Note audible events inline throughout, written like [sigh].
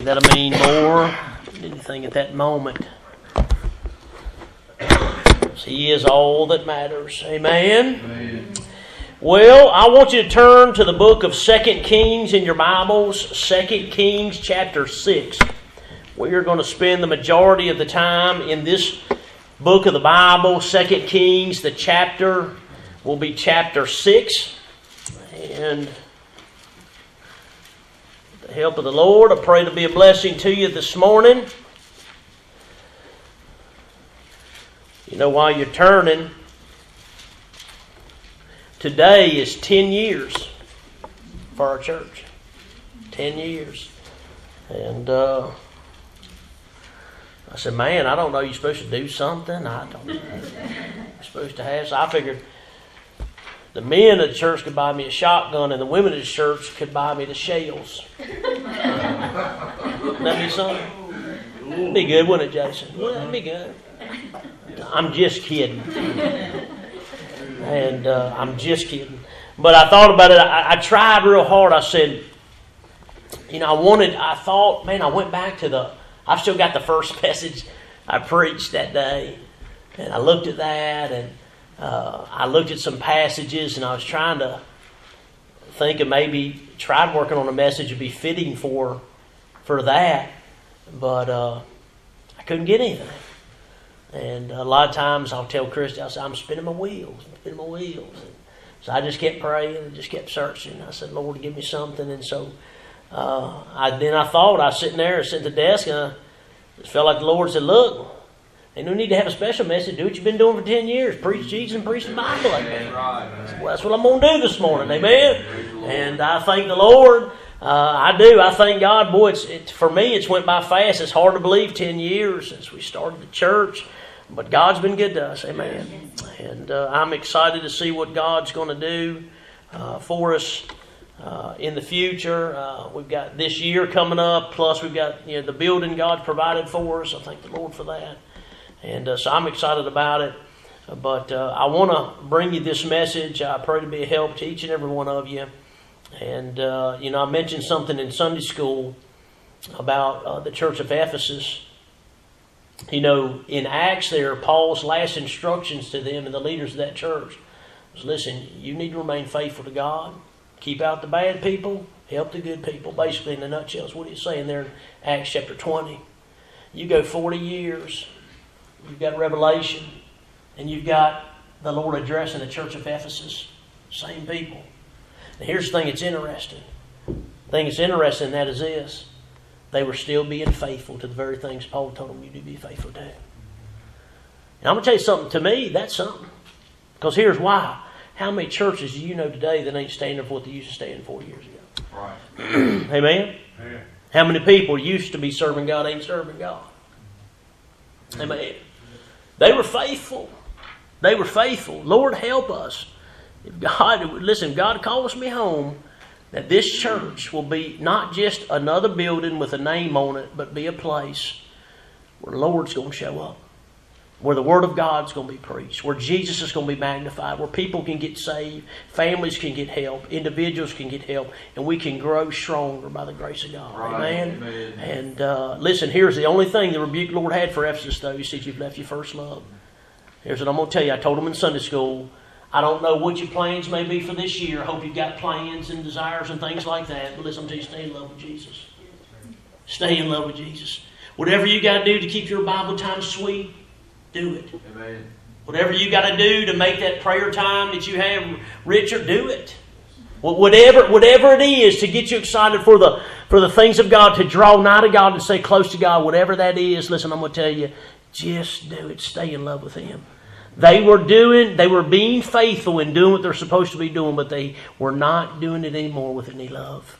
That'll mean more than anything at that moment. He is all that matters. Amen? Amen. Well, I want you to turn to the book of Second Kings in your Bibles, Second Kings chapter 6. We are going to spend the majority of the time in this book of the Bible, Second Kings. The chapter will be chapter 6. And the help of the Lord. I pray to be a blessing to you this morning. You know, while you're turning, today is 10 years for our church. 10 years. And uh, I said, man, I don't know. You're supposed to do something. I don't know. You're supposed to have. So I figured the men of the church could buy me a shotgun, and the women of the church could buy me the shells. That'd be something. Be good, wouldn't it, Jason? Well, that'd be good. I'm just kidding. And uh, I'm just kidding. But I thought about it. I, I tried real hard. I said, you know, I wanted, I thought, man, I went back to the, I've still got the first [laughs] message I preached that day. And I looked at that and uh, I looked at some passages and I was trying to think of maybe tried working on a message to be fitting for for that, but uh, I couldn't get anything. And a lot of times I'll tell Christy, I say, I'm spinning my wheels, I'm spinning my wheels. And so I just kept praying and just kept searching. I said, Lord, give me something. And so uh, I then I thought I was sitting there, sitting at the desk, and I felt like the Lord said, Look, Ain't no need to have a special message. Do what you've been doing for 10 years. Preach Jesus and preach the Bible. Amen. Well, that's what I'm going to do this morning. Amen. And I thank the Lord. Uh, I do. I thank God. Boy, it's, it, for me, it's went by fast. It's hard to believe 10 years since we started the church. But God's been good to us. Amen. And uh, I'm excited to see what God's going to do uh, for us. Uh, in the future. Uh, we've got this year coming up, plus we've got you know the building God provided for us. I thank the Lord for that. And uh, so I'm excited about it. But uh, I want to bring you this message. I pray to be a help to each and every one of you. And, uh, you know, I mentioned something in Sunday school about uh, the church of Ephesus. You know, in Acts, there, Paul's last instructions to them and the leaders of that church was listen, you need to remain faithful to God, keep out the bad people, help the good people. Basically, in a nutshell, is what he's saying there in there, Acts chapter 20. You go 40 years you've got Revelation, and you've got the Lord addressing the church of Ephesus. Same people. Now, here's the thing that's interesting. The thing that's interesting in that is this they were still being faithful to the very things Paul told them you to be faithful to. And I'm going to tell you something. To me, that's something. Because here's why. How many churches do you know today that ain't standing for what they used to stand for years ago? Right. [clears throat] Amen? Yeah. How many people used to be serving God ain't serving God? Amen. They were faithful. They were faithful. Lord, help us. If God, listen, God calls me home, that this church will be not just another building with a name on it, but be a place where the Lord's going to show up where the Word of God's going to be preached, where Jesus is going to be magnified, where people can get saved, families can get help, individuals can get help, and we can grow stronger by the grace of God. Right. Amen. Amen. And uh, listen, here's the only thing the rebuke Lord had for Ephesus, though. He said, You've left your first love. Here's what I'm going to tell you. I told them in Sunday school. I don't know what your plans may be for this year. I hope you've got plans and desires and things like that. But listen, to you, stay in love with Jesus. Stay in love with Jesus. Whatever you got to do to keep your Bible time sweet, do it. Amen. Whatever you got to do to make that prayer time that you have Richard, do it. Whatever, whatever it is to get you excited for the for the things of God, to draw nigh to God and stay close to God, whatever that is, listen, I'm going to tell you, just do it. Stay in love with Him. They were doing, they were being faithful in doing what they're supposed to be doing, but they were not doing it anymore with any love.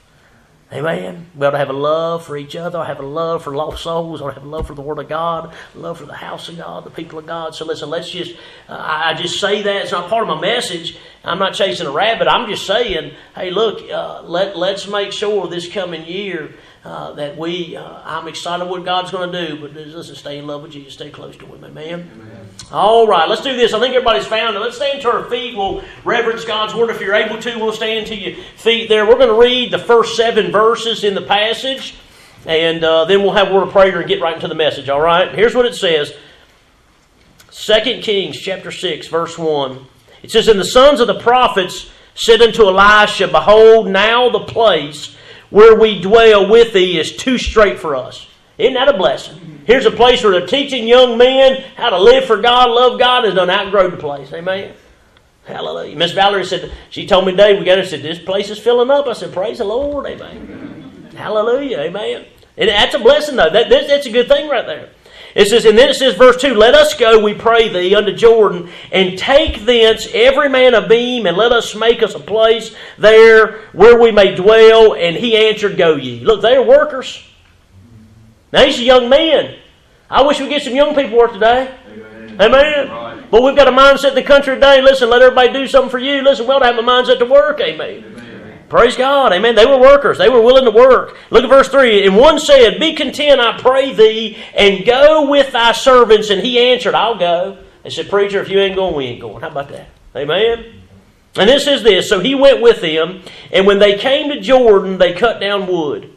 Amen. We ought to have a love for each other. I have a love for lost souls. I have a love for the Word of God, love for the house of God, the people of God. So listen, let's just, uh, I just say that. It's not part of my message. I'm not chasing a rabbit. I'm just saying, hey, look, uh, let, let's make sure this coming year uh, that we, uh, I'm excited what God's going to do, but listen, stay in love with Jesus, stay close to Him. Amen. Amen. All right, let's do this. I think everybody's found it. Let's stand to our feet. We'll reverence God's Word. If you're able to, we'll stand to your feet there. We're going to read the first seven verses in the passage. and uh, then we'll have a word of prayer and get right into the message. All right. Here's what it says: Second Kings chapter six, verse one. It says, "And the sons of the prophets said unto Elisha, Behold, now the place where we dwell with thee is too straight for us." Isn't that a blessing? Here's a place where they're teaching young men how to live for God, love God, and done outgrow the place. Amen. Hallelujah. Miss Valerie said, she told me today, we got her, said, this place is filling up. I said, praise the Lord. Amen. Hallelujah. Amen. And that's a blessing, though. That, that's a good thing right there. It says, and then it says, verse 2 Let us go, we pray thee, unto Jordan, and take thence every man a beam, and let us make us a place there where we may dwell. And he answered, Go ye. Look, they are workers. Now, these are young men. I wish we get some young people work today. Amen. Amen. Right. But we've got a mindset in the country today. Listen, let everybody do something for you. Listen, we ought to have a mindset to work. Amen. Amen. Praise God. Amen. They were workers. They were willing to work. Look at verse 3. And one said, Be content, I pray thee, and go with thy servants. And he answered, I'll go. They said, Preacher, if you ain't going, we ain't going. How about that? Amen. And this is this. So he went with them, and when they came to Jordan, they cut down wood.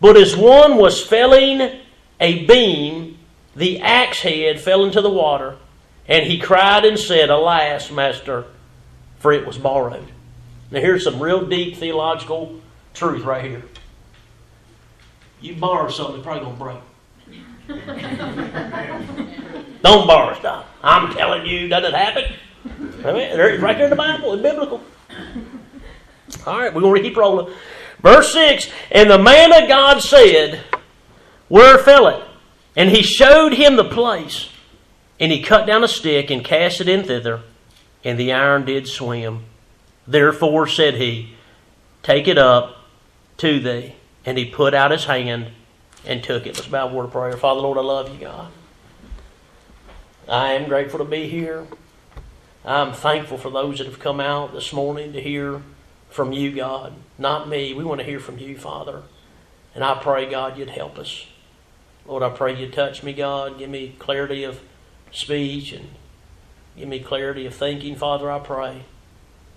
But as one was felling a beam, the axe head fell into the water, and he cried and said, Alas, master, for it was borrowed. Now, here's some real deep theological truth right here. You borrow something, it's probably going to break. [laughs] Don't borrow stuff. I'm telling you, doesn't it happen? I mean, it's right there in the Bible, it's biblical. All right, we're going to keep rolling. Verse 6 And the man of God said, Where fell it? And he showed him the place. And he cut down a stick and cast it in thither, and the iron did swim. Therefore said he, Take it up to thee. And he put out his hand and took it. Let's bow word of prayer. Father, Lord, I love you, God. I am grateful to be here. I'm thankful for those that have come out this morning to hear from you, God, not me. We want to hear from you, Father. And I pray, God, you'd help us. Lord, I pray you'd touch me, God. Give me clarity of speech and give me clarity of thinking, Father, I pray.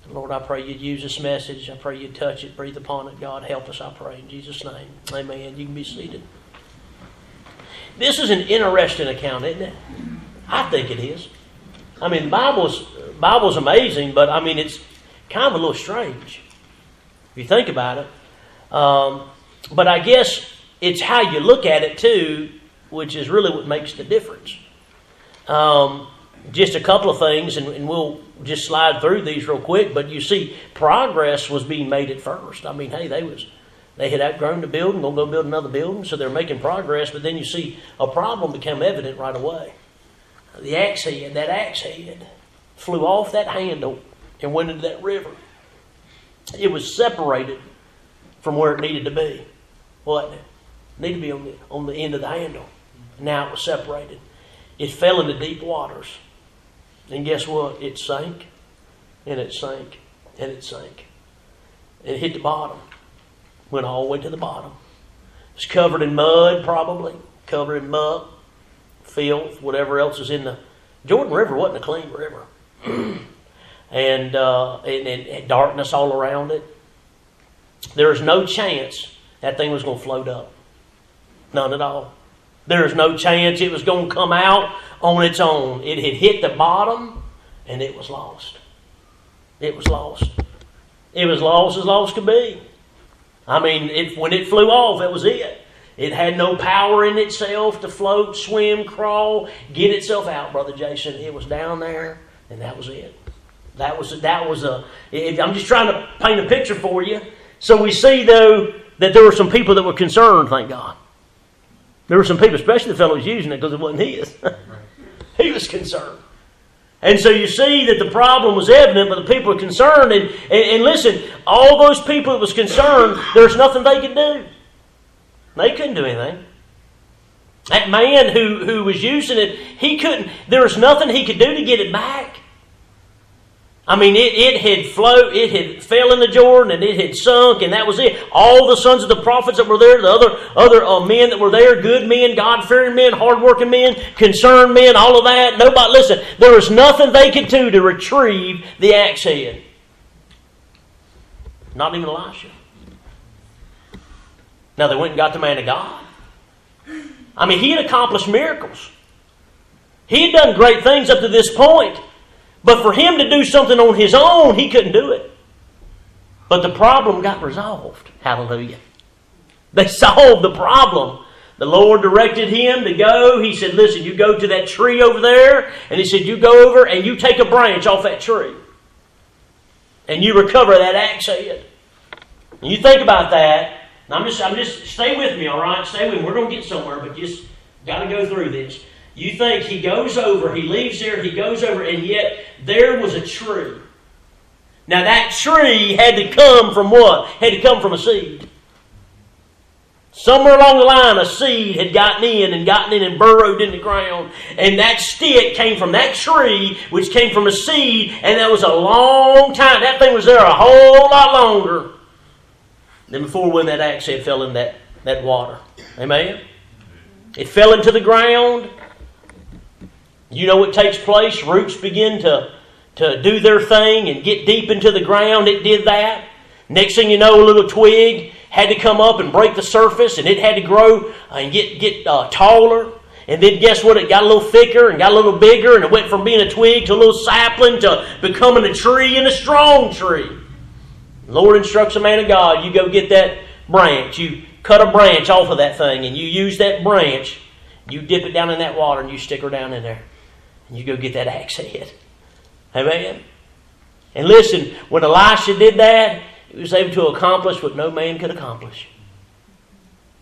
Lord, I pray you'd use this message. I pray you'd touch it, breathe upon it. God, help us, I pray. In Jesus' name. Amen. You can be seated. This is an interesting account, isn't it? I think it is. I mean, Bible's, Bible's amazing, but I mean, it's kind of a little strange if you think about it. Um, but I guess it's how you look at it too, which is really what makes the difference. Um, just a couple of things, and, and, we'll just slide through these real quick. But you see, progress was being made at first. I mean, hey, they was they had outgrown the building, gonna go build another building, so they're making progress. But then you see a problem become evident right away. The axe head, that axe head, flew off that handle and went into that river. It was separated from where it needed to be. What? Needed to be on the, on the end of the handle. Now it was separated. It fell into deep waters. And guess what? It sank, and it sank, and it sank. It hit the bottom. Went all the way to the bottom. It was covered in mud, probably, covered in muck, filth, whatever else is in the Jordan River wasn't a clean river. [clears throat] and, uh, and, and darkness all around it. There was no chance that thing was going to float up. None at all. There was no chance it was going to come out on its own. It had hit the bottom and it was lost. It was lost. It was lost as lost could be. I mean, it, when it flew off, that was it. It had no power in itself to float, swim, crawl, get itself out, Brother Jason. It was down there, and that was it. That was that was a. I'm just trying to paint a picture for you. So we see though that there were some people that were concerned. Thank God. There were some people, especially the fellow was using it because it wasn't his. [laughs] he was concerned. And so you see that the problem was evident, but the people were concerned. And, and, and, listen, all those people that was concerned, there's nothing they could do. They couldn't do anything. That man who, who was using it, he couldn't, there was nothing he could do to get it back. I mean, it, it had flowed, it had fell into Jordan and it had sunk, and that was it. All the sons of the prophets that were there, the other, other uh, men that were there, good men, God fearing men, hard working men, concerned men, all of that. Nobody, listen, there was nothing they could do to retrieve the axe head. Not even Elisha. Now they went and got the man of God. I mean, he had accomplished miracles. He had done great things up to this point. But for him to do something on his own, he couldn't do it. But the problem got resolved. Hallelujah. They [laughs] solved the problem. The Lord directed him to go. He said, Listen, you go to that tree over there. And he said, You go over and you take a branch off that tree. And you recover that axe head. And you think about that. I'm just, I'm just, stay with me, all right? Stay with me. We're going to get somewhere, but just got to go through this. You think he goes over, he leaves there, he goes over, and yet there was a tree. Now that tree had to come from what? Had to come from a seed. Somewhere along the line, a seed had gotten in and gotten in and burrowed in the ground. And that stick came from that tree, which came from a seed, and that was a long time. That thing was there a whole lot longer than before when that axe head fell in that, that water. Amen? It fell into the ground. You know what takes place? Roots begin to, to do their thing and get deep into the ground. It did that. Next thing you know, a little twig had to come up and break the surface, and it had to grow and get get uh, taller. And then guess what? It got a little thicker and got a little bigger, and it went from being a twig to a little sapling to becoming a tree and a strong tree. The Lord instructs a man of God, you go get that branch, you cut a branch off of that thing, and you use that branch, you dip it down in that water, and you stick her down in there. You go get that axe head. Amen. And listen, when Elisha did that, he was able to accomplish what no man could accomplish.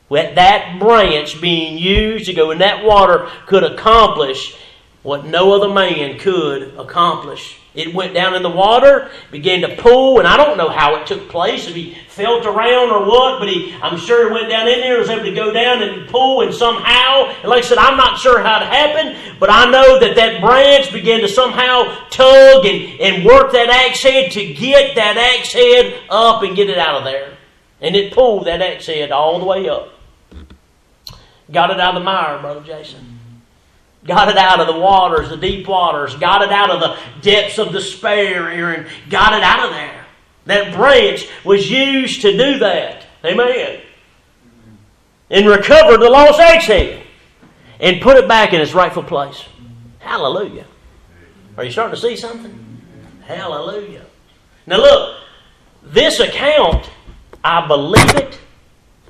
With that branch being used to go in that water could accomplish what no other man could accomplish. It went down in the water, began to pool, and I don't know how it took place, if he felt around or what, but he, I'm sure he went down in there, was able to go down and pull, and somehow, and like I said, I'm not sure how it happened, but I know that that branch began to somehow tug and, and work that axe head to get that axe head up and get it out of there. And it pulled that axe head all the way up. Got it out of the mire, Brother Jason. Got it out of the waters, the deep waters. Got it out of the depths of despair, Aaron. Got it out of there. That branch was used to do that. Amen. And recovered the lost head and put it back in its rightful place. Hallelujah. Are you starting to see something? Hallelujah. Now look, this account, I believe it.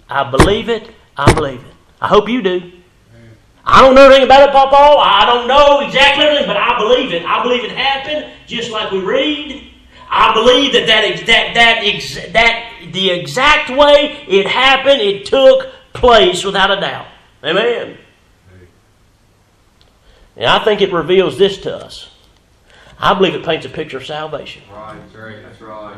I believe it. I believe it. I hope you do. I don't know anything about it, Papa. I don't know exactly everything, but I believe it. I believe it happened just like we read. I believe that that that that, that the exact way it happened, it took place without a doubt. Amen. And I think it reveals this to us. I believe it paints a picture of salvation. Right, that's right. That's right.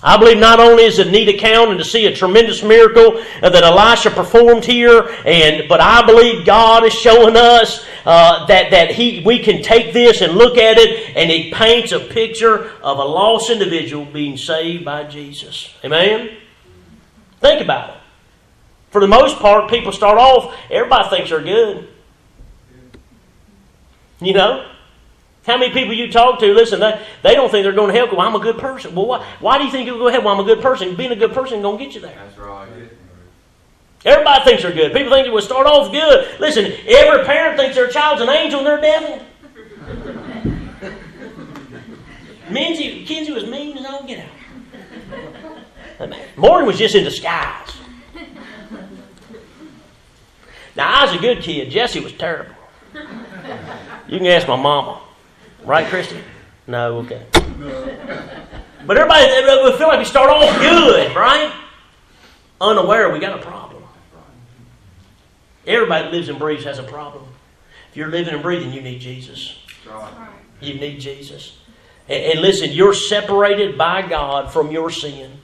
I believe not only is it neat account and to see a tremendous miracle that Elisha performed here, and but I believe God is showing us uh, that that he we can take this and look at it, and it paints a picture of a lost individual being saved by Jesus. Amen. Think about it. For the most part, people start off. Everybody thinks they're good. You know, how many people you talk to, listen, they, they don't think they're going to hell well, I'm a good person. Well, why, why do you think you'll go ahead? Well, I'm a good person. Being a good person is going to get you there. That's right. Everybody thinks they're good. People think it will start off good. Listen, every parent thinks their child's an angel and they're devil. Minzy, Kinsey was mean as all get out. Morgan was just in disguise. Now, I was a good kid. Jesse was terrible. You can ask my mama. Right, Christy? No, okay. But everybody we feel like we start off good, right? Unaware we got a problem. Everybody that lives and breathes has a problem. If you're living and breathing, you need Jesus. You need Jesus. And, and listen, you're separated by God from your sin.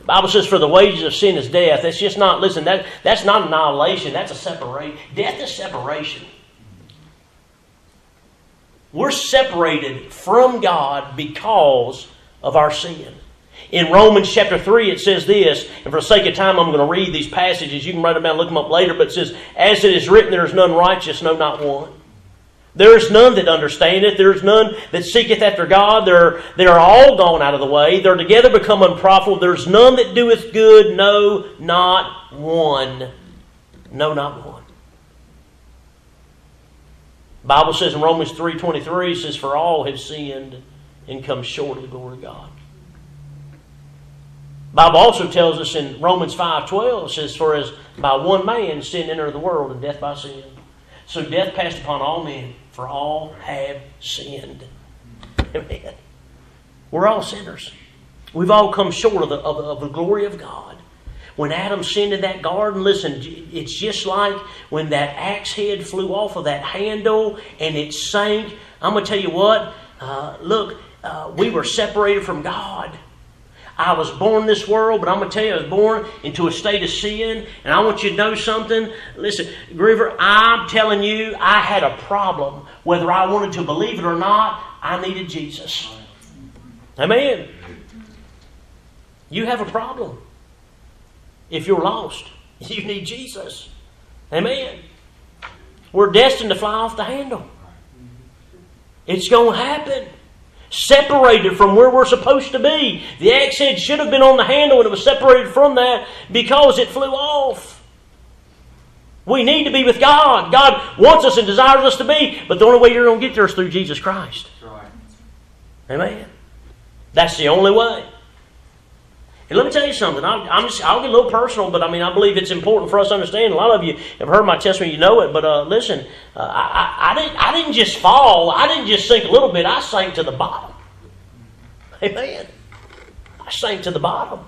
The Bible says, "For the wages of sin is death." That's just not. Listen, that that's not annihilation. That's a separation. Death is separation. We're separated from God because of our sin. In Romans chapter 3, it says this, and for the sake of time, I'm going to read these passages. You can write them down, look them up later, but it says, As it is written, there is none righteous, no, not one. There is none that understandeth. There is none that seeketh after God. They're, they are all gone out of the way. They're together become unprofitable. There's none that doeth good. No, not one. No, not one. Bible says in Romans 3.23, says, For all have sinned and come short of the glory of God. Bible also tells us in Romans 5.12, says, For as by one man sin entered the world, and death by sin. So death passed upon all men, for all have sinned. Amen. We're all sinners. We've all come short of the, of, of the glory of God. When Adam sinned in that garden, listen, it's just like when that axe head flew off of that handle and it sank. I'm going to tell you what, uh, look, uh, we were separated from God. I was born in this world, but I'm going to tell you, I was born into a state of sin. And I want you to know something. Listen, Griever, I'm telling you, I had a problem. Whether I wanted to believe it or not, I needed Jesus. Amen. You have a problem. If you're lost, [laughs] you need Jesus. Amen. We're destined to fly off the handle. It's going to happen separated from where we're supposed to be. The axe head should have been on the handle and it was separated from that because it flew off. We need to be with God. God wants us and desires us to be, but the only way you're going to get there is through Jesus Christ. Right. Amen. That's the only way. And let me tell you something. I'll, I'm just, I'll get a little personal, but I mean, I believe it's important for us to understand. A lot of you have heard my testimony, you know it. But uh, listen, uh, I, I, didn't, I didn't just fall. I didn't just sink a little bit. I sank to the bottom. Amen. I sank to the bottom.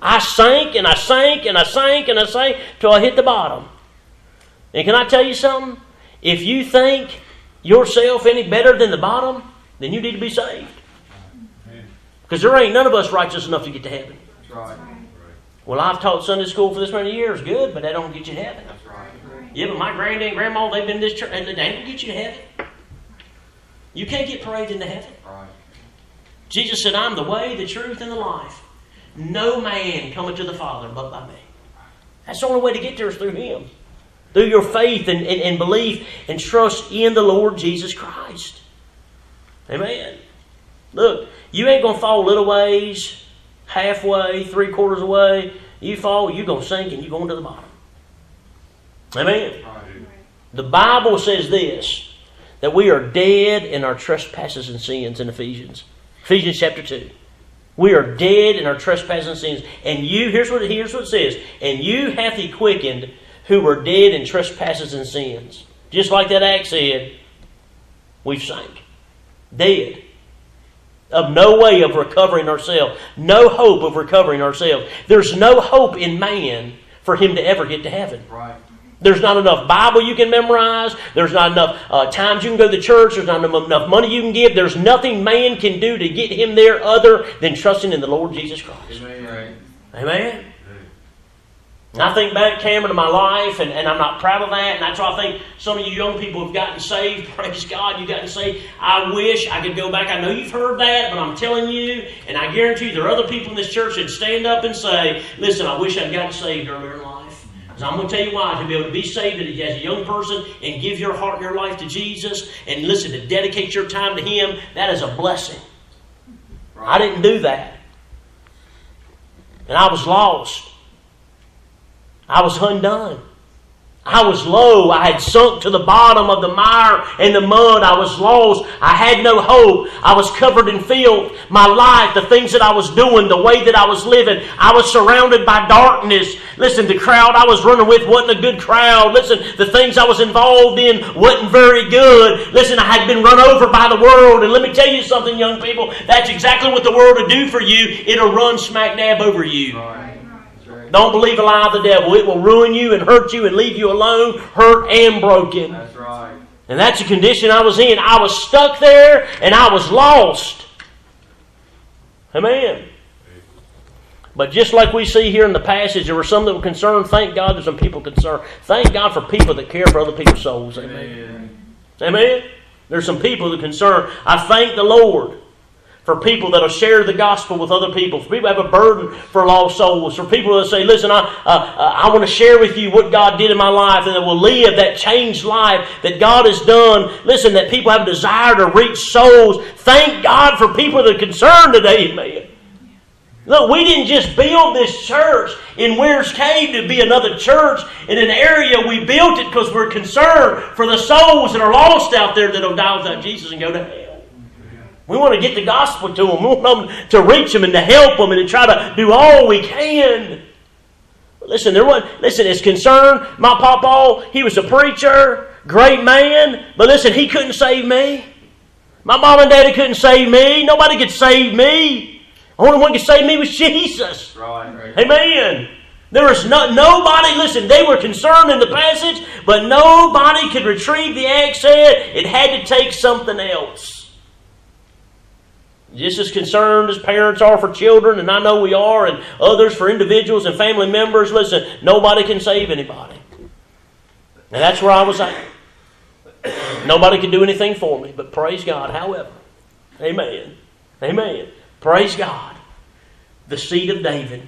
I sank and I sank and I sank and I sank till I hit the bottom. And can I tell you something? If you think yourself any better than the bottom, then you need to be saved. Because there ain't none of us righteous enough to get to heaven. Right. Well, I've taught Sunday school for this many years. Good, but that don't get you to heaven. That's right. Yeah, but my granddad and grandma, they've been in this church, and they don't get you to heaven. You can't get paraded into heaven. Right. Jesus said, I'm the way, the truth, and the life. No man cometh to the Father but by me. That's the only way to get there is through Him. Through your faith and, and, and belief and trust in the Lord Jesus Christ. Amen. Look, you ain't going to fall little ways halfway, three quarters away, you fall, you're going to sink and you're going to the bottom. Amen. The Bible says this that we are dead in our trespasses and sins in Ephesians. Ephesians chapter 2. We are dead in our trespasses and sins. And you, here's what, here's what it says. And you hath he quickened who were dead in trespasses and sins. Just like that act said, we've sank. Dead of no way of recovering ourselves, no hope of recovering ourselves. There's no hope in man for him to ever get to heaven. Right. There's not enough Bible you can memorize. There's not enough uh, times you can go to the church. There's not enough money you can give. There's nothing man can do to get him there other than trusting in the Lord Jesus Christ. Amen. Amen. And I think back, Cameron, to my life, and, and I'm not proud of that. And that's why I think some of you young people have gotten saved. Praise God, you've gotten saved. I wish I could go back. I know you've heard that, but I'm telling you, and I guarantee you there are other people in this church that stand up and say, listen, I wish I'd gotten saved earlier in life. Because I'm going to tell you why. To be able to be saved as a young person and give your heart and your life to Jesus and listen, to dedicate your time to Him, that is a blessing. I didn't do that. And I was lost. I was undone. I was low. I had sunk to the bottom of the mire and the mud. I was lost. I had no hope. I was covered in filth. My life, the things that I was doing, the way that I was living, I was surrounded by darkness. Listen, the crowd I was running with wasn't a good crowd. Listen, the things I was involved in wasn't very good. Listen, I had been run over by the world. And let me tell you something, young people. That's exactly what the world will do for you. It'll run smack dab over you. Don't believe a lie of the devil. It will ruin you and hurt you and leave you alone, hurt and broken. That's right. And that's the condition I was in. I was stuck there and I was lost. Amen. But just like we see here in the passage, there were some that were concerned. Thank God there's some people concerned. Thank God for people that care for other people's souls. Amen. Amen. Amen. There's some people that are concerned. I thank the Lord for people that'll share the gospel with other people, for people who have a burden for lost souls, for people that say, listen, I, uh, uh, I want to share with you what God did in my life and that will live that changed life that God has done. Listen, that people have a desire to reach souls. Thank God for people that are concerned today, man. Look, we didn't just build this church in Weyers Cave to be another church in an area. We built it because we're concerned for the souls that are lost out there that'll die without Jesus and go to hell. We want to get the gospel to them. We want them to reach them and to help them and to try to do all we can. Listen, there was listen, it's concerned. My papa, he was a preacher, great man, but listen, he couldn't save me. My mom and daddy couldn't save me. Nobody could save me. Only one could save me was Jesus. Right, right. Amen. There was no, nobody, listen, they were concerned in the passage, but nobody could retrieve the axe head. It had to take something else just as concerned as parents are for children, and I know we are, and others for individuals and family members. Listen, nobody can save anybody. And that's where I was at. Nobody can do anything for me, but praise God. However, amen. Amen. Praise God. The seed of David,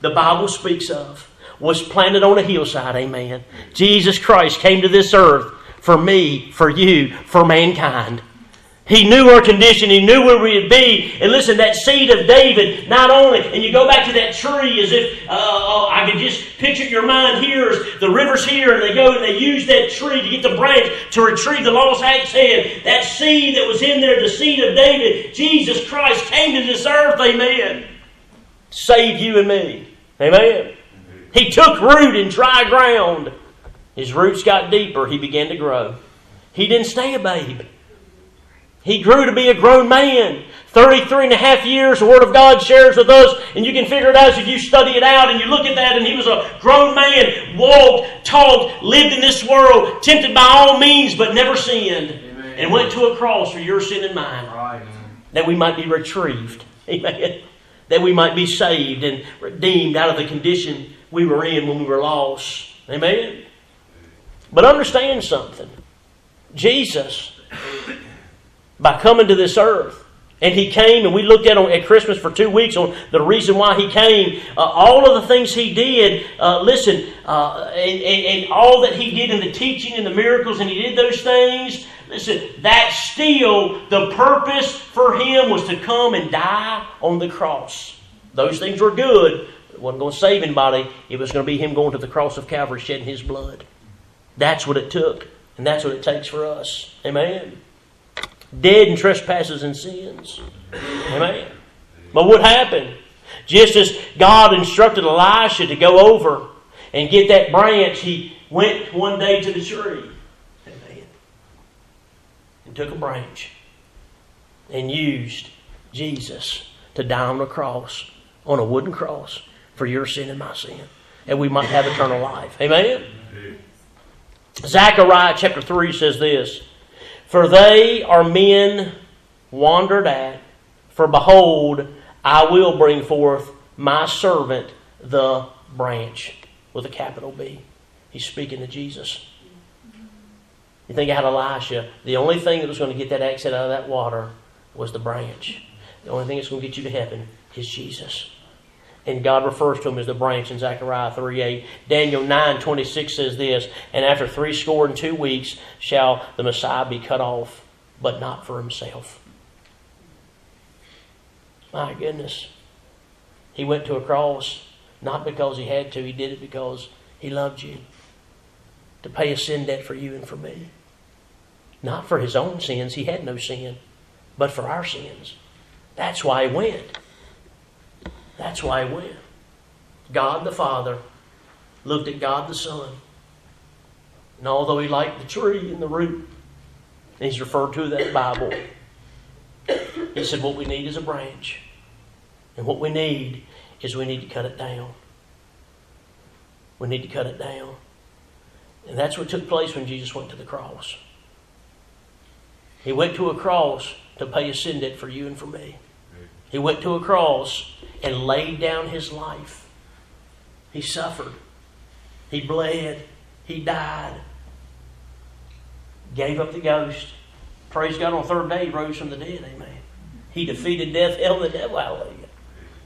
the Bible speaks of, was planted on a hillside. Amen. Jesus Christ came to this earth for me, for you, for mankind. He knew our condition. He knew where we'd be. And listen, that seed of David, not only, and you go back to that tree as if uh, uh, I could just picture your mind here as the river's here, and they go and they use that tree to get the branch to retrieve the lost axe head. That seed that was in there, the seed of David, Jesus Christ came to this earth, amen. Save you and me. Amen. He took root in dry ground. His roots got deeper. He began to grow. He didn't stay a babe. He grew to be a grown man. 33 and a half years, the Word of God shares with us, and you can figure it out if you study it out and you look at that, and he was a grown man, walked, talked, lived in this world, tempted by all means, but never sinned, Amen. and went to a cross for your sin and mine, right. that we might be retrieved. Amen. That we might be saved and redeemed out of the condition we were in when we were lost. Amen. But understand something. Jesus by coming to this earth. And he came, and we looked at on at Christmas for two weeks on the reason why he came. Uh, all of the things he did, uh, listen, uh, and, and, and, all that he did in the teaching and the miracles, and he did those things. Listen, that still the purpose for him was to come and die on the cross. Those things were good. It wasn't going to save anybody. It was going to be him going to the cross of Calvary, shedding his blood. That's what it took, and that's what it takes for us. Amen dead in trespasses and sins. Amen. But what happened? Just as God instructed Elisha to go over and get that branch, he went one day to the tree. Amen. And took a branch and used Jesus to die on the cross, on a wooden cross, for your sin and my sin. And we might have eternal life. Amen? Zechariah chapter 3 says this. For they are men wandered at. For behold, I will bring forth my servant, the branch, with a capital B. He's speaking to Jesus. You think had Elisha. The only thing that was going to get that exit out of that water was the branch. The only thing that's going to get you to heaven is Jesus. And God refers to him as the branch in Zechariah 3 8. Daniel 9 26 says this, And after three score and two weeks shall the Messiah be cut off, but not for himself. My goodness. He went to a cross not because he had to, he did it because he loved you. To pay a sin debt for you and for me. Not for his own sins, he had no sin, but for our sins. That's why he went. That's why he went. God the Father looked at God the Son. And although he liked the tree and the root, he's referred to that Bible, he said, What we need is a branch. And what we need is we need to cut it down. We need to cut it down. And that's what took place when Jesus went to the cross. He went to a cross to pay a sin debt for you and for me. He went to a cross and laid down his life. He suffered. He bled. He died. Gave up the ghost. Praise God, on the third day he rose from the dead. Amen. He defeated death, hell, and the devil. Hallelujah.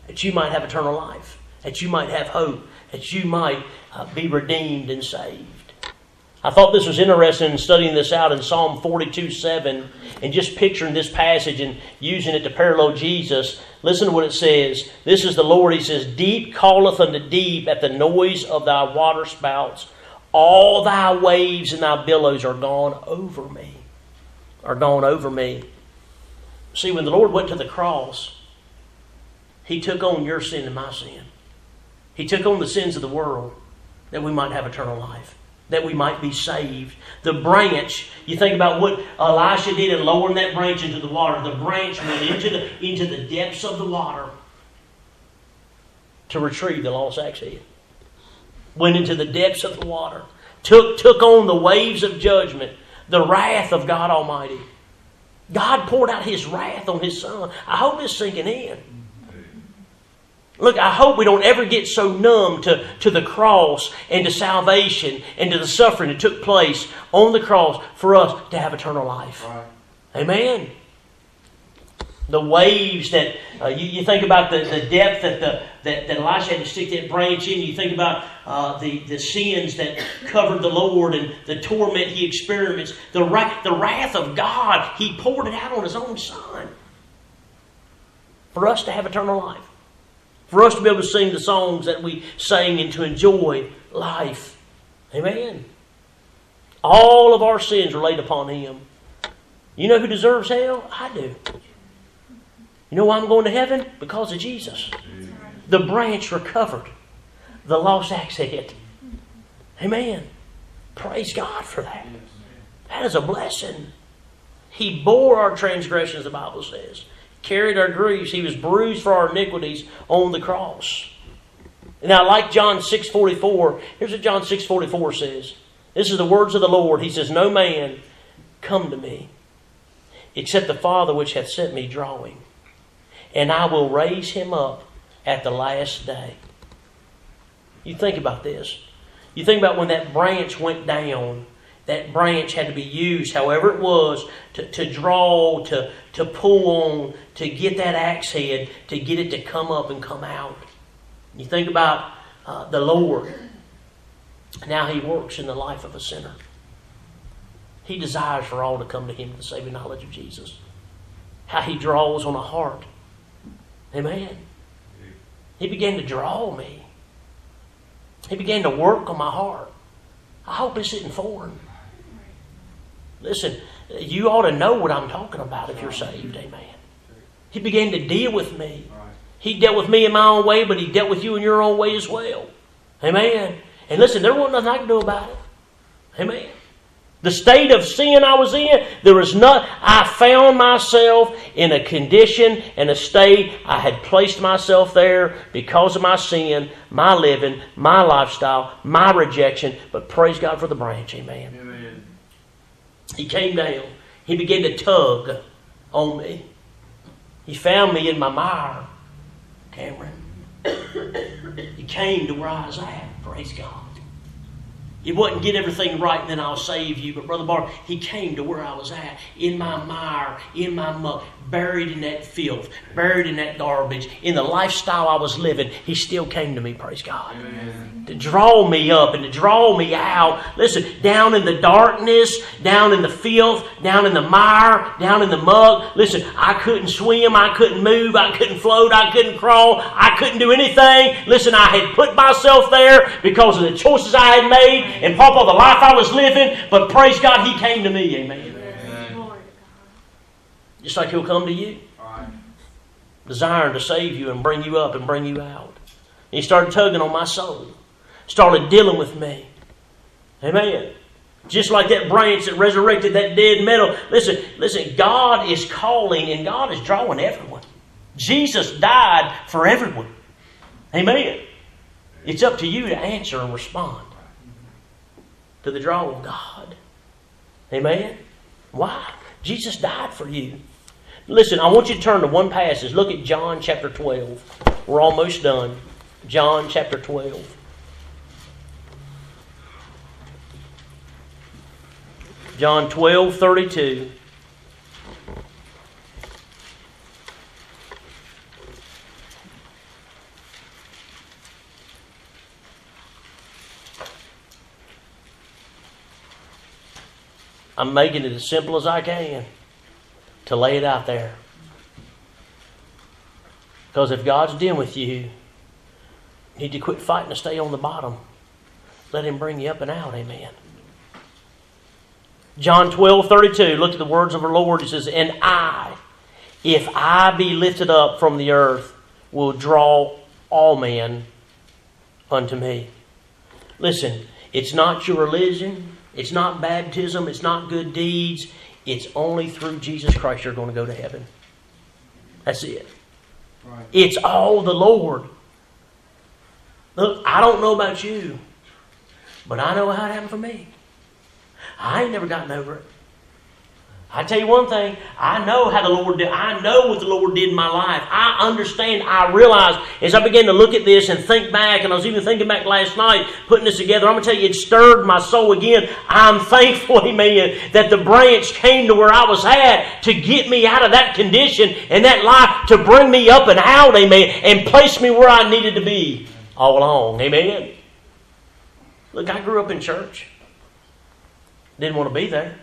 That you might have eternal life. That you might have hope. That you might uh, be redeemed and saved. I thought this was interesting in studying this out in Psalm 42 7 and just picturing this passage and using it to parallel Jesus. Listen to what it says. This is the Lord. He says, Deep calleth unto deep at the noise of thy waterspouts. All thy waves and thy billows are gone over me. Are gone over me. See, when the Lord went to the cross, He took on your sin and my sin. He took on the sins of the world that we might have eternal life, that we might be saved. The branch, you think about what Elisha did in lowering that branch into the water. The branch went into the, into the depths of the water to retrieve the lost axe head. Went into the depths of the water, took, took on the waves of judgment, the wrath of God Almighty. God poured out His wrath on His Son. I hope it's sinking in. Look, I hope we don't ever get so numb to, to the cross and to salvation and to the suffering that took place on the cross for us to have eternal life. Right. Amen. The waves that uh, you, you, think about the, the depth that, the, that, that Elisha had to stick that branch in. You think about uh, the, the sins that covered the Lord and the torment he experienced. The, ra- the wrath of God, he poured it out on his own Son for us to have eternal life. For us to be able to sing the songs that we sang and to enjoy life. Amen. All of our sins are laid upon him. You know who deserves hell? I do. You know why I'm going to heaven? Because of Jesus. The branch recovered, the lost axe head. Amen. Praise God for that. That is a blessing. He bore our transgressions, the Bible says. Carried our griefs. He was bruised for our iniquities on the cross. Now, like John 6.44, here's what John 6.44 says. This is the words of the Lord. He says, No man come to me, except the Father which hath sent me drawing and I will raise him up at the last day. You think about this. You think about when that branch went down, that branch had to be used, however it was, to, to draw, to, to pull on, to get that axe head, to get it to come up and come out. You think about uh, the Lord. Now he works in the life of a sinner. He desires for all to come to him to the saving knowledge of Jesus. How he draws on a heart Amen. He began to draw me. He began to work on my heart. I hope this isn't foreign. Listen, you ought to know what I'm talking about if you're saved. Amen. He began to deal with me. He dealt with me in my own way, but he dealt with you in your own way as well. Amen. And listen, there wasn't nothing I could do about it. Amen. The state of sin I was in, there was not, I found myself in a condition and a state. I had placed myself there because of my sin, my living, my lifestyle, my rejection. But praise God for the branch. Amen. Amen. He came down. He began to tug on me. He found me in my mire, Cameron. he came to where I was at. Praise God. It wasn't get everything right and then I'll save you. But Brother Barr, he came to where I was at, in my mire, in my muck, buried in that filth, buried in that garbage, in the lifestyle I was living. He still came to me, praise God. Amen. To draw me up and to draw me out. Listen, down in the darkness, down in the filth, down in the mire, down in the mug. Listen, I couldn't swim, I couldn't move, I couldn't float, I couldn't crawl, I couldn't do anything. Listen, I had put myself there because of the choices I had made and Papa, the life I was living, but praise God, He came to me. Amen. Just like He'll come to you. Desiring to save you and bring you up and bring you out. And he started tugging on my soul. Started dealing with me. Amen. Just like that branch that resurrected that dead metal. Listen, listen, God is calling and God is drawing everyone. Jesus died for everyone. Amen. It's up to you to answer and respond to the draw of God. Amen? Why? Jesus died for you. Listen, I want you to turn to one passage. Look at John chapter 12. We're almost done. John chapter 12. John 12, 32. I'm making it as simple as I can to lay it out there. Because if God's dealing with you, you need to quit fighting to stay on the bottom. Let Him bring you up and out. Amen. John 12, 32. Look at the words of our Lord. He says, And I, if I be lifted up from the earth, will draw all men unto me. Listen, it's not your religion, it's not baptism, it's not good deeds. It's only through Jesus Christ you're going to go to heaven. That's it. Right. It's all the Lord. Look, I don't know about you, but I know how it happened for me. I ain't never gotten over it. I tell you one thing, I know how the Lord did. I know what the Lord did in my life. I understand. I realize as I began to look at this and think back, and I was even thinking back last night, putting this together. I'm going to tell you, it stirred my soul again. I'm [laughs] thankful, amen, that the branch came to where I was at to get me out of that condition and that life to bring me up and out, amen, and place me where I needed to be all along, amen. Look, I grew up in church. Didn't want to be there.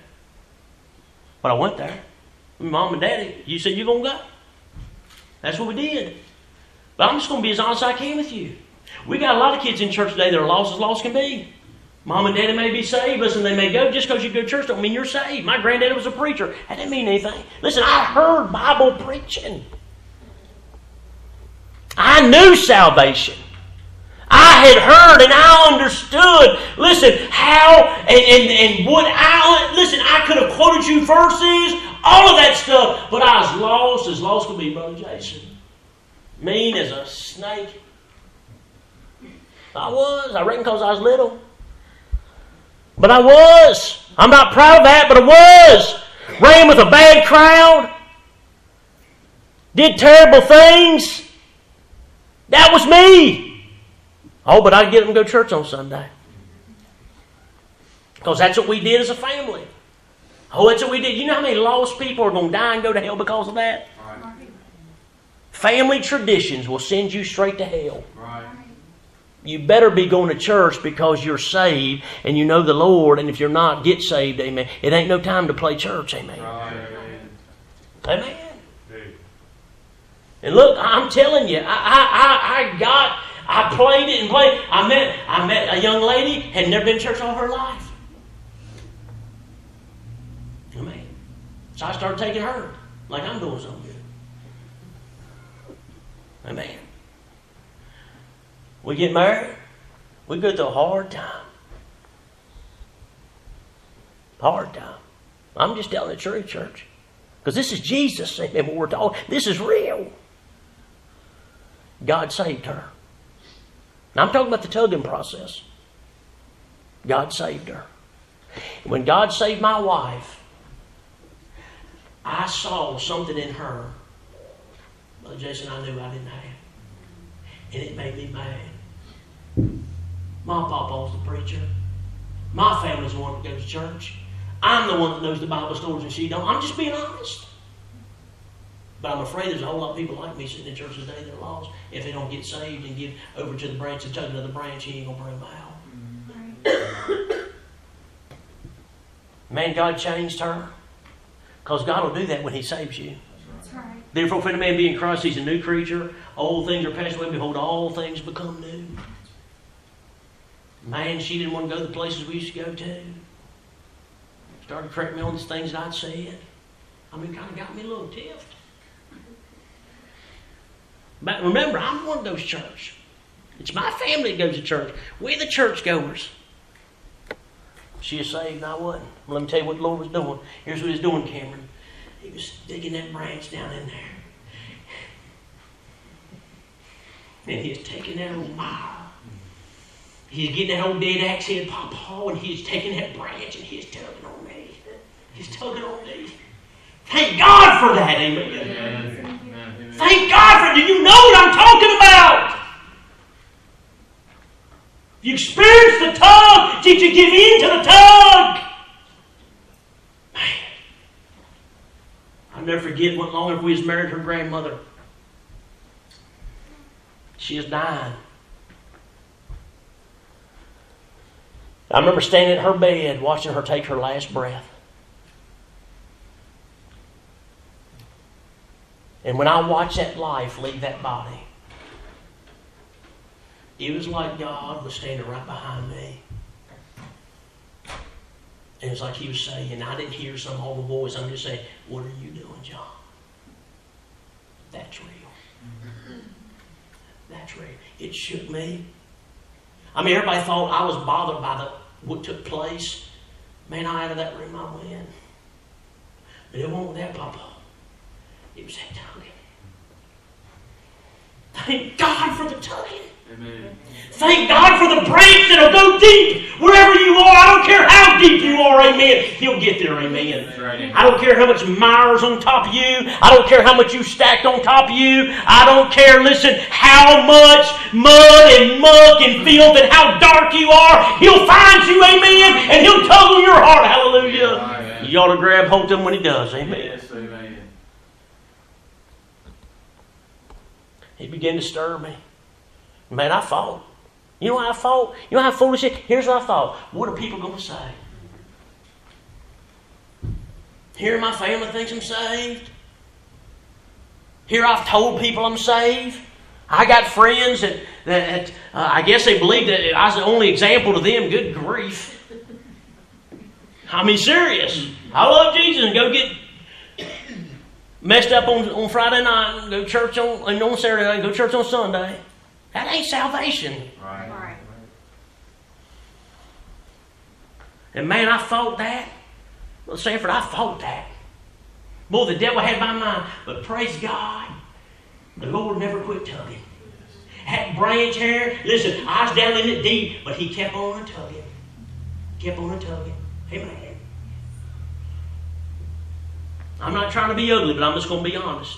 But I went there. Mom and Daddy, you said you're going to go. That's what we did. But I'm just going to be as honest as I can with you. We got a lot of kids in church today that are lost as lost can be. Mom and daddy may be saved. Listen, they may go just because you go to church don't mean you're saved. My granddaddy was a preacher. That didn't mean anything. Listen, I heard Bible preaching. I knew salvation. I had heard and I understood. Listen, how and, and, and what I listen, I could have quoted you verses, all of that stuff, but I was lost as lost could be, Brother Jason. Mean as a snake. I was, I reckon because I was little. But I was. I'm not proud of that, but I was. Ran with a bad crowd. Did terrible things. That was me. Oh, but I'd get them to go to church on Sunday. Because that's what we did as a family. Oh, that's what we did. You know how many lost people are going to die and go to hell because of that? Right. Family traditions will send you straight to hell. Right. You better be going to church because you're saved and you know the Lord, and if you're not, get saved, amen. It ain't no time to play church, amen. Right. Amen. And look, I'm telling you, I, I, I, I got I played it and played. I met I met a young lady had never been to church all her life. Amen. So I started taking her like I'm doing something good. Amen. We get married. We go through a hard time. Hard time. I'm just telling the truth, church. Because this is Jesus, amen, what we're talking. This is real. God saved her. Now, I'm talking about the tugging process. God saved her. When God saved my wife, I saw something in her. Well, Jason, I knew I didn't have. And it made me mad. My papa was the preacher. My family's the one that goes to church. I'm the one that knows the Bible stories and she don't. I'm just being honest. But I'm afraid there's a whole lot of people like me sitting in church today that are lost. If they don't get saved and give over to the branch and tug another branch, he ain't going to bring them out. [coughs] Man, God changed her. Because God will do that when He saves you. Right. Therefore, if any man be in Christ, he's a new creature. Old things are passed away. Behold, all things become new. Man, she didn't want to go to the places we used to go to. Started correcting me on the things that I'd said. I mean, kind of got me a little tiffed. But remember, I'm one of those church. It's my family that goes to church. We're the church goers. She is saved and I wasn't. Well, let me tell you what the Lord was doing. Here's what He's doing, Cameron. He was digging that branch down in there. And He's taking that old mire. He's getting that old dead axe head pawpaw and He's taking that branch and He's tugging on me. He's tugging on me. Thank God for that, amen. amen. Thank God for it. You know what I'm talking about? You experience the tug. Did you give in to the tug? Man. I'll never forget what long after we was married her grandmother. She is dying. I remember standing at her bed watching her take her last breath. And when I watched that life leave that body, it was like God was standing right behind me. And it's like he was saying, I didn't hear some audible voice. I'm just saying, What are you doing, John? That's real. That's real. It shook me. I mean, everybody thought I was bothered by the, what took place. Man, I out of that room I went. But it wasn't that, Papa. It was that tugging. Thank God for the tugging. Amen. Thank God for the branch that'll go deep wherever you are. I don't care how deep you are, amen. He'll get there, amen. Right. I don't care how much mire's on top of you. I don't care how much you stacked on top of you. I don't care, listen, how much mud and muck and filth and how dark you are. He'll find you, amen, and he'll tug on your heart. Hallelujah. Amen. You ought to grab hold of him when he does, amen. Yes, amen. He began to stir me. Man, I fought. You know I thought? You know how foolish it? Here's what I thought. What are people going to say? Here my family thinks I'm saved. Here I've told people I'm saved. I got friends that, that uh, I guess they believe that I was the only example to them. Good grief. I mean, serious. I love Jesus and go get messed up on, on Friday night and go church on, and on Saturday night and go church on Sunday. That ain't salvation. Right. right. And man, I fought that. Well, Sanford, I fought that. Boy, the devil had my mind. But praise God, the Lord never quit tugging. Had branch hair. Listen, I was down in it deep, but he kept on tugging. Kept on tugging. Amen. I'm not trying to be ugly, but I'm just going to be honest.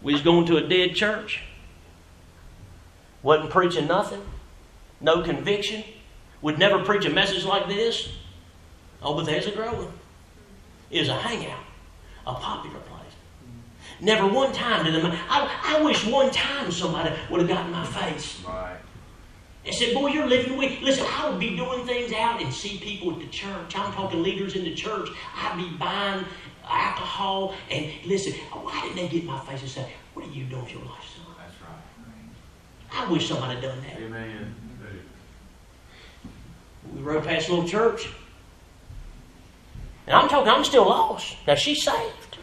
We was going to a dead church. Wasn't preaching nothing. No conviction. Would never preach a message like this. Oh, but there's a growing. It was a hangout. A popular place. Never one time did them. I, I wish one time somebody would have gotten my face. Right. And said, Boy, you're living with. Listen, I would be doing things out and see people at the church. I'm talking leaders in the church. I'd be buying alcohol. And listen, why didn't they get in my face and say, What are you doing with your life, son? That's right. I wish somebody had done that. Amen. We rode past a little church. And I'm talking, I'm still lost. Now she's saved.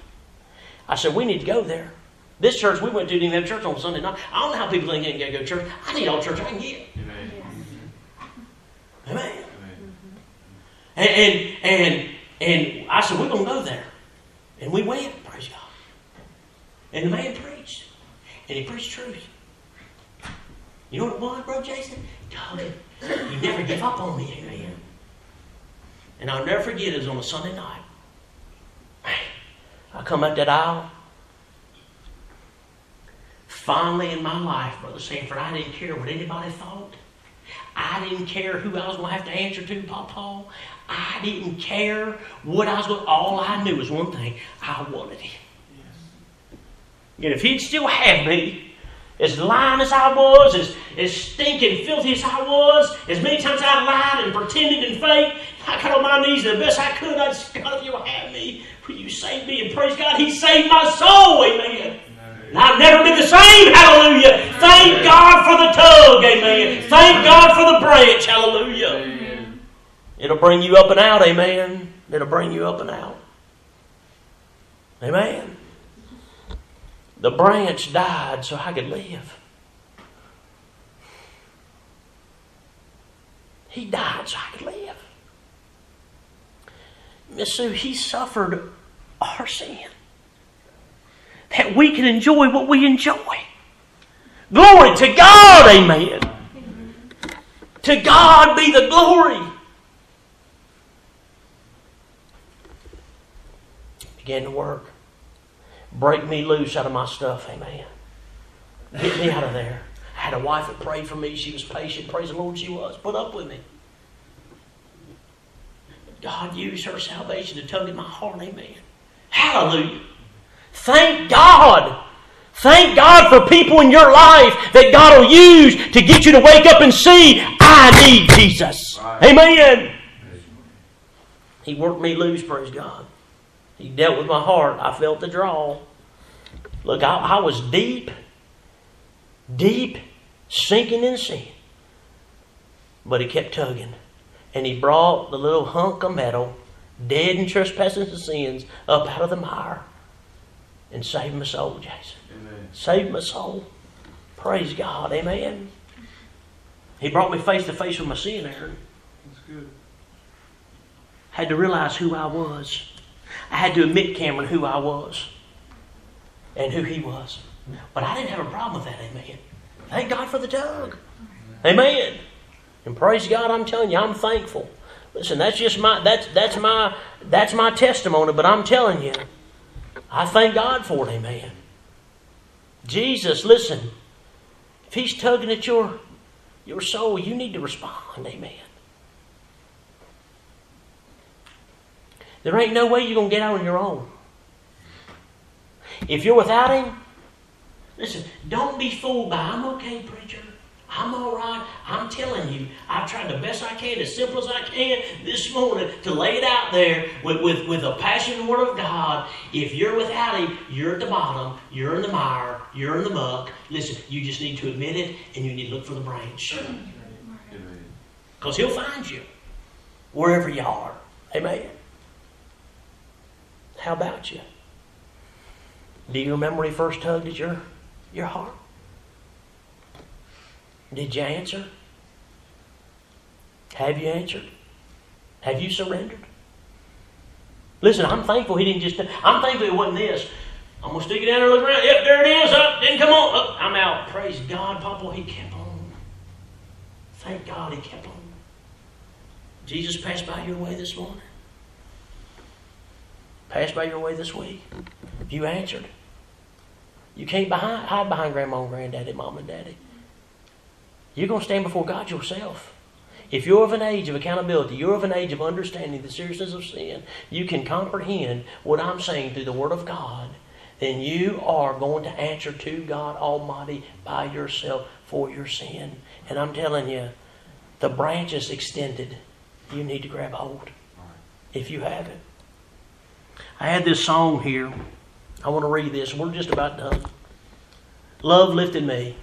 I said, We need to go there. This church we went to didn't even have church on Sunday night. I don't know how people think they can go to church. I need all church I can get. Amen. And, and and I said, We're gonna go there. And we went, praise God. And the man preached. And he preached truth. You know what it was, bro Jason? God, you never give up on me, amen. And I'll never forget it was on a Sunday night. I come up that aisle. Finally in my life, Brother Sanford, I didn't care what anybody thought. I didn't care who I was going to have to answer to, Paul. I didn't care what I was going. To. All I knew was one thing: I wanted him. Yes. And if he'd still had me, as lying as I was, as, as stinking filthy as I was, as many times I lied and pretended and faked, I got on my knees the best I could. I just, God, if you'll have me, will you save me? And praise God, He saved my soul. Amen. And I've never been the same. Hallelujah. Thank God for the tug. Amen. Thank God for the branch. Hallelujah. It'll bring you up and out, amen. It'll bring you up and out. Amen. The branch died so I could live. He died so I could live. Miss Sue, he suffered our sin. That we can enjoy what we enjoy. Glory to God, amen. To God be the glory. began to work. Break me loose out of my stuff, amen. Get me out of there. I had a wife that prayed for me. She was patient. Praise the Lord, she was. Put up with me. God used her salvation to tug at my heart, amen. Hallelujah. Thank God. Thank God for people in your life that God will use to get you to wake up and see, I need Jesus. Amen. He worked me loose, praise God. He dealt with my heart. I felt the draw. Look, I, I was deep, deep, sinking in sin. But he kept tugging. And he brought the little hunk of metal, dead and trespassing to sins, up out of the mire and save my soul, Jason. Amen. Saved my soul. Praise God. Amen. He brought me face to face with my sin, Aaron. That's good. Had to realize who I was. I had to admit, Cameron, who I was and who he was. But I didn't have a problem with that, amen. Thank God for the tug. Amen. And praise God, I'm telling you, I'm thankful. Listen, that's just my that's that's my that's my testimony, but I'm telling you, I thank God for it, amen. Jesus, listen, if He's tugging at your your soul, you need to respond, amen. There ain't no way you're gonna get out on your own. If you're without Him, listen, don't be fooled by I'm okay, preacher. I'm all right. I'm telling you, I've tried the best I can, as simple as I can this morning, to lay it out there with, with, with a passionate word of God. If you're without Him, you're at the bottom, you're in the mire, you're in the muck. Listen, you just need to admit it and you need to look for the branch. Because He'll find you wherever you are. Amen. How about you? Do you remember He first tugged at your, your heart? Did you answer? Have you answered? Have you surrendered? Listen, I'm thankful he didn't just. I'm thankful it wasn't this. I'm gonna stick it down there, look around. Yep, there it is. Up, didn't come on. Up, I'm out. Praise God, Papa. He kept on. Thank God, he kept on. Jesus passed by your way this morning. Passed by your way this week. You answered. You can't behind, hide behind grandma and granddaddy, mom and daddy. You're going to stand before God yourself. If you're of an age of accountability, you're of an age of understanding the seriousness of sin, you can comprehend what I'm saying through the Word of God, then you are going to answer to God Almighty by yourself for your sin. And I'm telling you, the branch is extended. You need to grab hold if you have it. I had this song here. I want to read this. We're just about done. Love lifted me.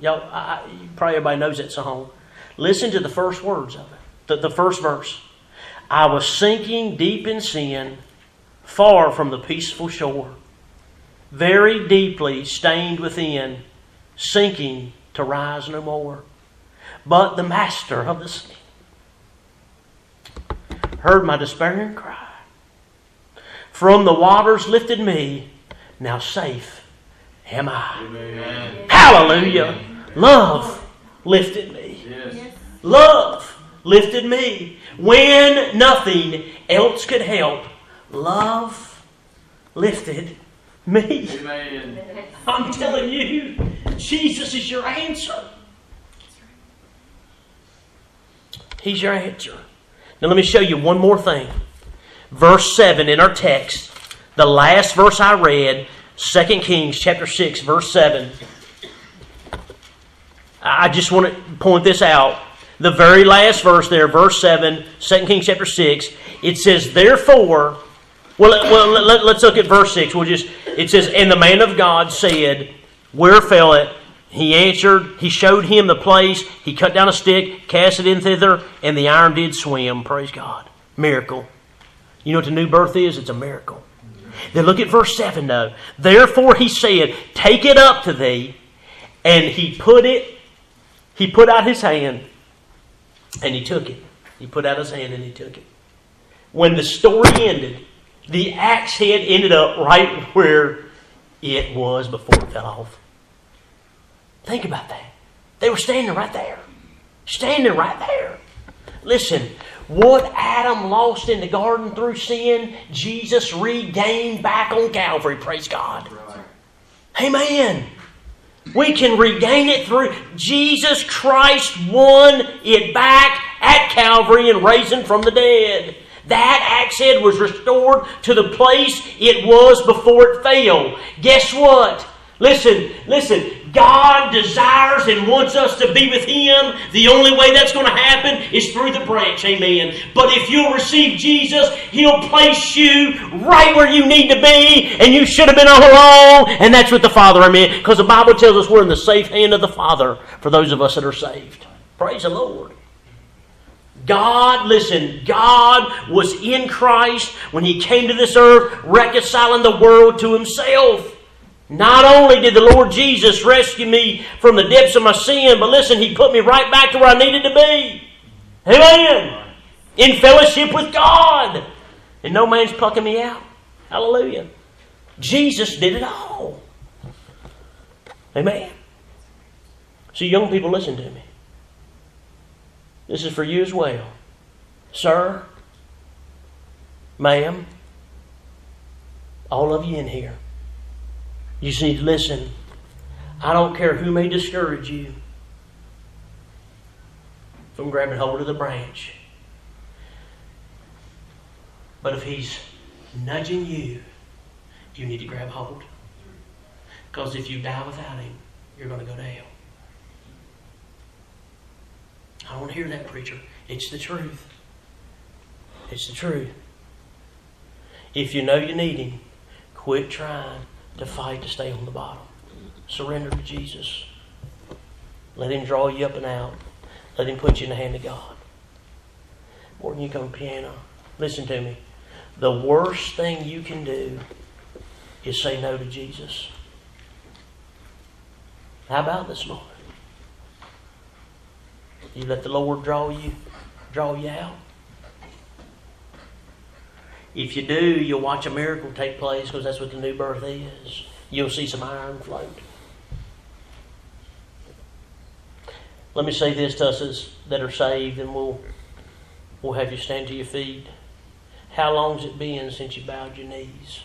Y'all, I, probably everybody knows that song. Listen to the first words of it, the, the first verse. I was sinking deep in sin, far from the peaceful shore, very deeply stained within, sinking to rise no more. But the master of the sea heard my despairing cry. From the waters lifted me, now safe am I. Amen. Hallelujah. Love lifted me. Yes. Love lifted me. When nothing else could help, love lifted me. Amen. I'm telling you, Jesus is your answer. He's your answer. Now, let me show you one more thing. Verse 7 in our text, the last verse I read, 2 Kings chapter 6, verse 7. I just want to point this out. The very last verse there, verse 7, 2 Kings chapter 6, it says, Therefore, well, well let, us look at verse 6. We'll just, it says, And the man of God said, Where fell it? He answered, He showed him the place. He cut down a stick, cast it in thither, and the iron did swim. Praise God. Miracle. You know what the new birth is? It's a miracle. Then look at verse 7 though. Therefore he said, Take it up to thee. And he put it he put out his hand and he took it. He put out his hand and he took it. When the story ended, the axe head ended up right where it was before it fell off. Think about that. They were standing right there. Standing right there. Listen, what Adam lost in the garden through sin, Jesus regained back on Calvary. Praise God. Amen. We can regain it through Jesus Christ won it back at Calvary and raising from the dead. That axe head was restored to the place it was before it fell. Guess what? Listen, listen. God desires and wants us to be with Him. The only way that's going to happen is through the branch. Amen. But if you'll receive Jesus, He'll place you right where you need to be, and you should have been all along. And that's with the Father. Amen. Because the Bible tells us we're in the safe hand of the Father for those of us that are saved. Praise the Lord. God, listen, God was in Christ when He came to this earth, reconciling the world to Himself. Not only did the Lord Jesus rescue me from the depths of my sin, but listen, He put me right back to where I needed to be. Amen. In fellowship with God. And no man's plucking me out. Hallelujah. Jesus did it all. Amen. So, young people, listen to me. This is for you as well. Sir, ma'am, all of you in here. You just need to listen. I don't care who may discourage you from grabbing hold of the branch. But if he's nudging you, you need to grab hold. Because if you die without him, you're going to go to hell. I don't hear that, preacher. It's the truth. It's the truth. If you know you need Him, quit trying to fight to stay on the bottom. Surrender to Jesus. Let Him draw you up and out. Let Him put you in the hand of God. Morgan, you come piano. Listen to me. The worst thing you can do is say no to Jesus. How about this morning? You let the Lord draw you, draw you out. If you do, you'll watch a miracle take place because that's what the new birth is. You'll see some iron float. Let me say this to us that are saved, and we'll we'll have you stand to your feet. How long's it been since you bowed your knees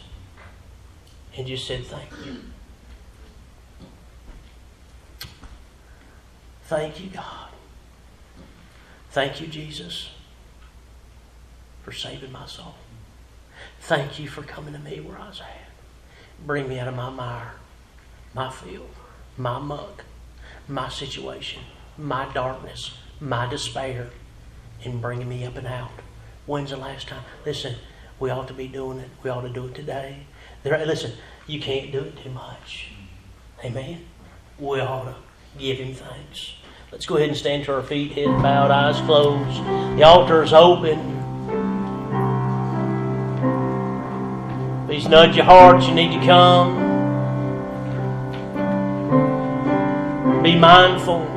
and just said thank you? Thank you, God. Thank you, Jesus, for saving my soul. Thank you for coming to me where I was at. Bring me out of my mire, my field, my muck, my situation, my darkness, my despair, and bringing me up and out. When's the last time? Listen, we ought to be doing it. We ought to do it today. There, listen, you can't do it too much. Amen. We ought to give Him thanks. Let's go ahead and stand to our feet, head bowed, eyes closed. The altar is open. Please nudge your heart, You need to come. Be mindful.